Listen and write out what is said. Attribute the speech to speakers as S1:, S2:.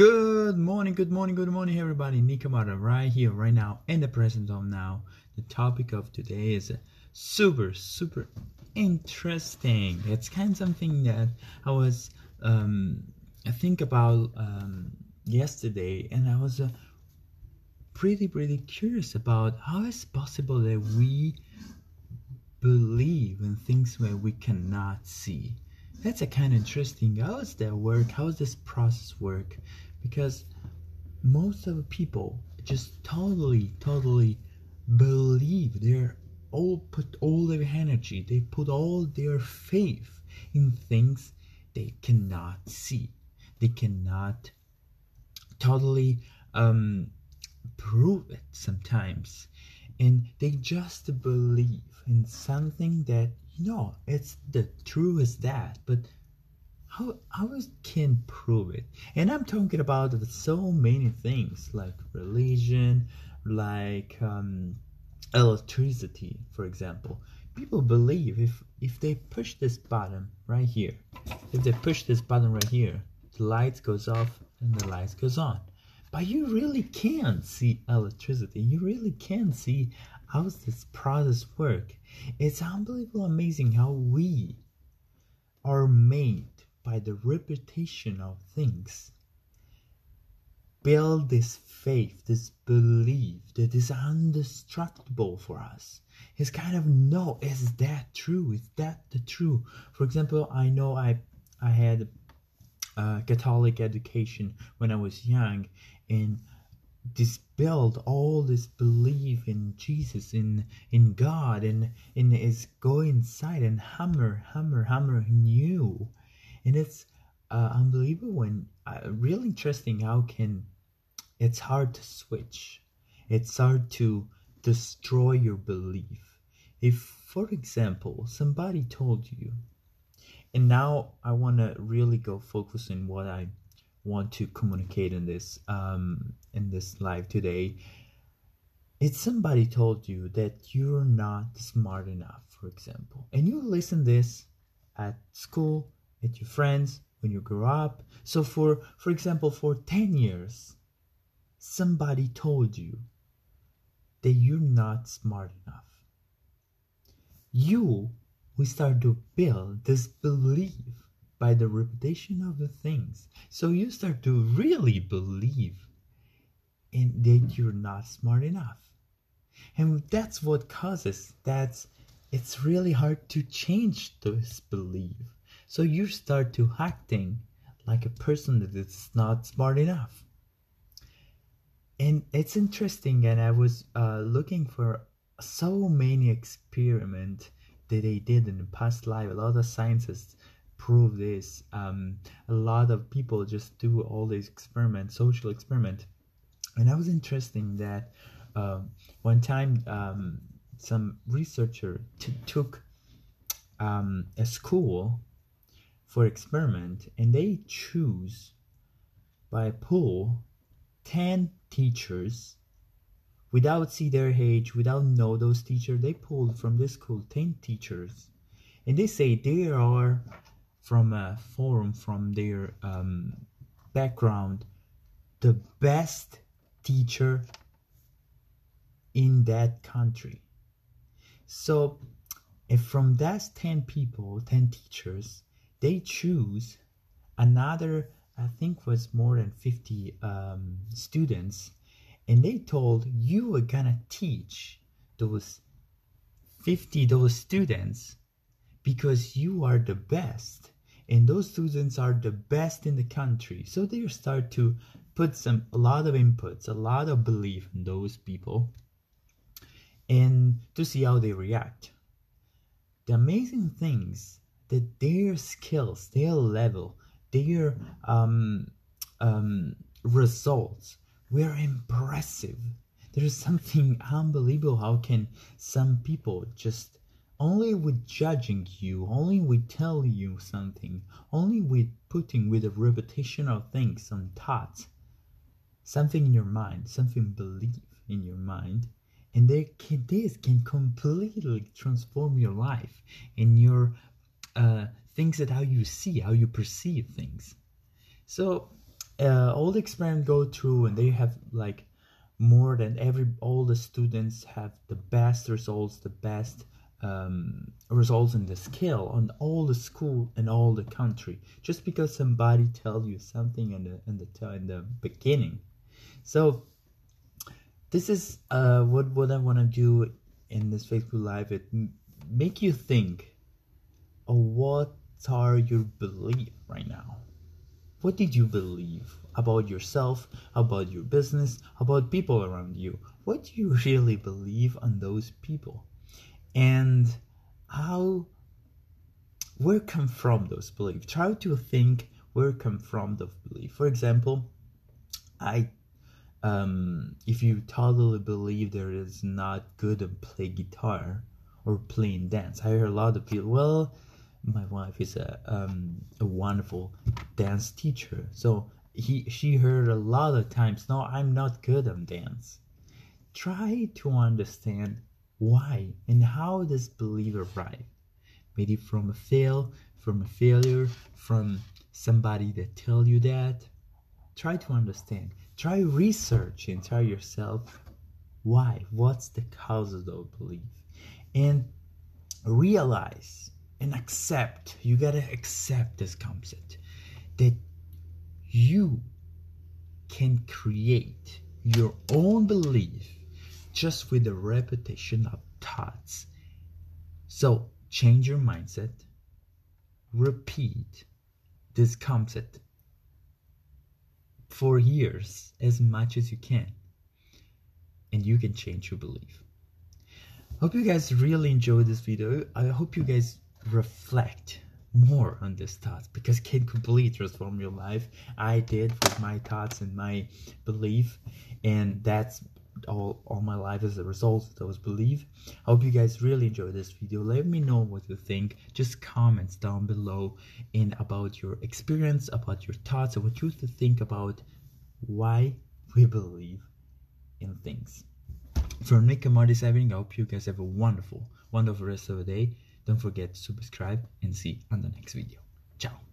S1: Good morning, good morning, good morning, everybody. Nikamata right here, right now, in the present of now. The topic of today is super, super interesting. It's kind of something that I was um, I think about um, yesterday, and I was uh, pretty, pretty curious about how it's possible that we believe in things where we cannot see. That's a kind of interesting. How does that work? How does this process work? Because most of the people just totally, totally believe they're all put all their energy, they put all their faith in things they cannot see. They cannot totally um, prove it sometimes. And they just believe in something that you know it's the true that, but how how can prove it? And I'm talking about so many things like religion, like um, electricity, for example. People believe if if they push this button right here, if they push this button right here, the light goes off and the light goes on. But you really can't see electricity. You really can't see how does this process work? It's unbelievable amazing how we are made by the repetition of things. Build this faith, this belief that is indestructible for us. It's kind of no, is that true? Is that the true? For example, I know I I had a Catholic education when I was young, and this build all this belief in Jesus in in God and and is go inside and hammer hammer hammer new and it's uh, unbelievable and uh, really interesting how can it's hard to switch. It's hard to destroy your belief. If for example somebody told you and now i want to really go focus on what i want to communicate in this um, in this live today if somebody told you that you're not smart enough for example and you listen this at school at your friends when you grow up so for for example for 10 years somebody told you that you're not smart enough you we start to build this belief by the repetition of the things. So you start to really believe in that you're not smart enough. And that's what causes that it's really hard to change this belief. So you start to acting like a person that is not smart enough. And it's interesting, and I was uh, looking for so many experiments that they did in the past life. A lot of scientists prove this. Um, a lot of people just do all these experiments, social experiment, and I was interesting that uh, one time um, some researcher t- took um, a school for experiment, and they choose by pool ten teachers without see their age, without know those teachers. They pulled from this school ten teachers, and they say they are from a forum from their um, background the best teacher in that country so if from that 10 people 10 teachers they choose another i think was more than 50 um, students and they told you are gonna teach those 50 those students because you are the best and those students are the best in the country. So they start to put some a lot of inputs a lot of belief in those people and to see how they react. The amazing things that their skills their level their um, um, results were impressive. There's something unbelievable how can some people just only with judging you, only with telling you something, only with putting with a repetition of things, some thoughts, something in your mind, something belief in your mind, and they can, this can completely transform your life and your uh, things that how you see, how you perceive things. So uh, all the experiments go through and they have like more than every all the students have the best results the best um, results in the scale on all the school and all the country. Just because somebody tell you something in the in the in the beginning. So this is uh, what what I want to do in this Facebook live. It make you think what are your belief right now what did you believe about yourself, about your business, about people around you? What do you really believe on those people? And how where come from those beliefs? Try to think where come from the belief. For example, I um, if you totally believe there is not good to play guitar or playing dance, I hear a lot of people, well, my wife is a um, a wonderful dance teacher. So he she heard a lot of times, no, I'm not good on dance. Try to understand why and how this belief arrived. Maybe from a fail, from a failure, from somebody that tell you that. Try to understand. Try research and tell yourself why. What's the cause of the belief? And realize and accept. You gotta accept this concept that you can create your own belief just with the repetition of thoughts. So change your mindset, repeat this concept for years as much as you can, and you can change your belief. Hope you guys really enjoyed this video. I hope you guys reflect more on these thoughts because can completely transform your life. I did with my thoughts and my belief, and that's all all my life as a result of those belief. I hope you guys really enjoyed this video. Let me know what you think. Just comments down below in about your experience, about your thoughts, and what you think about why we believe in things. From Nick and Marty Saving, I hope you guys have a wonderful, wonderful rest of the day. Don't forget to subscribe and see on the next video. Ciao.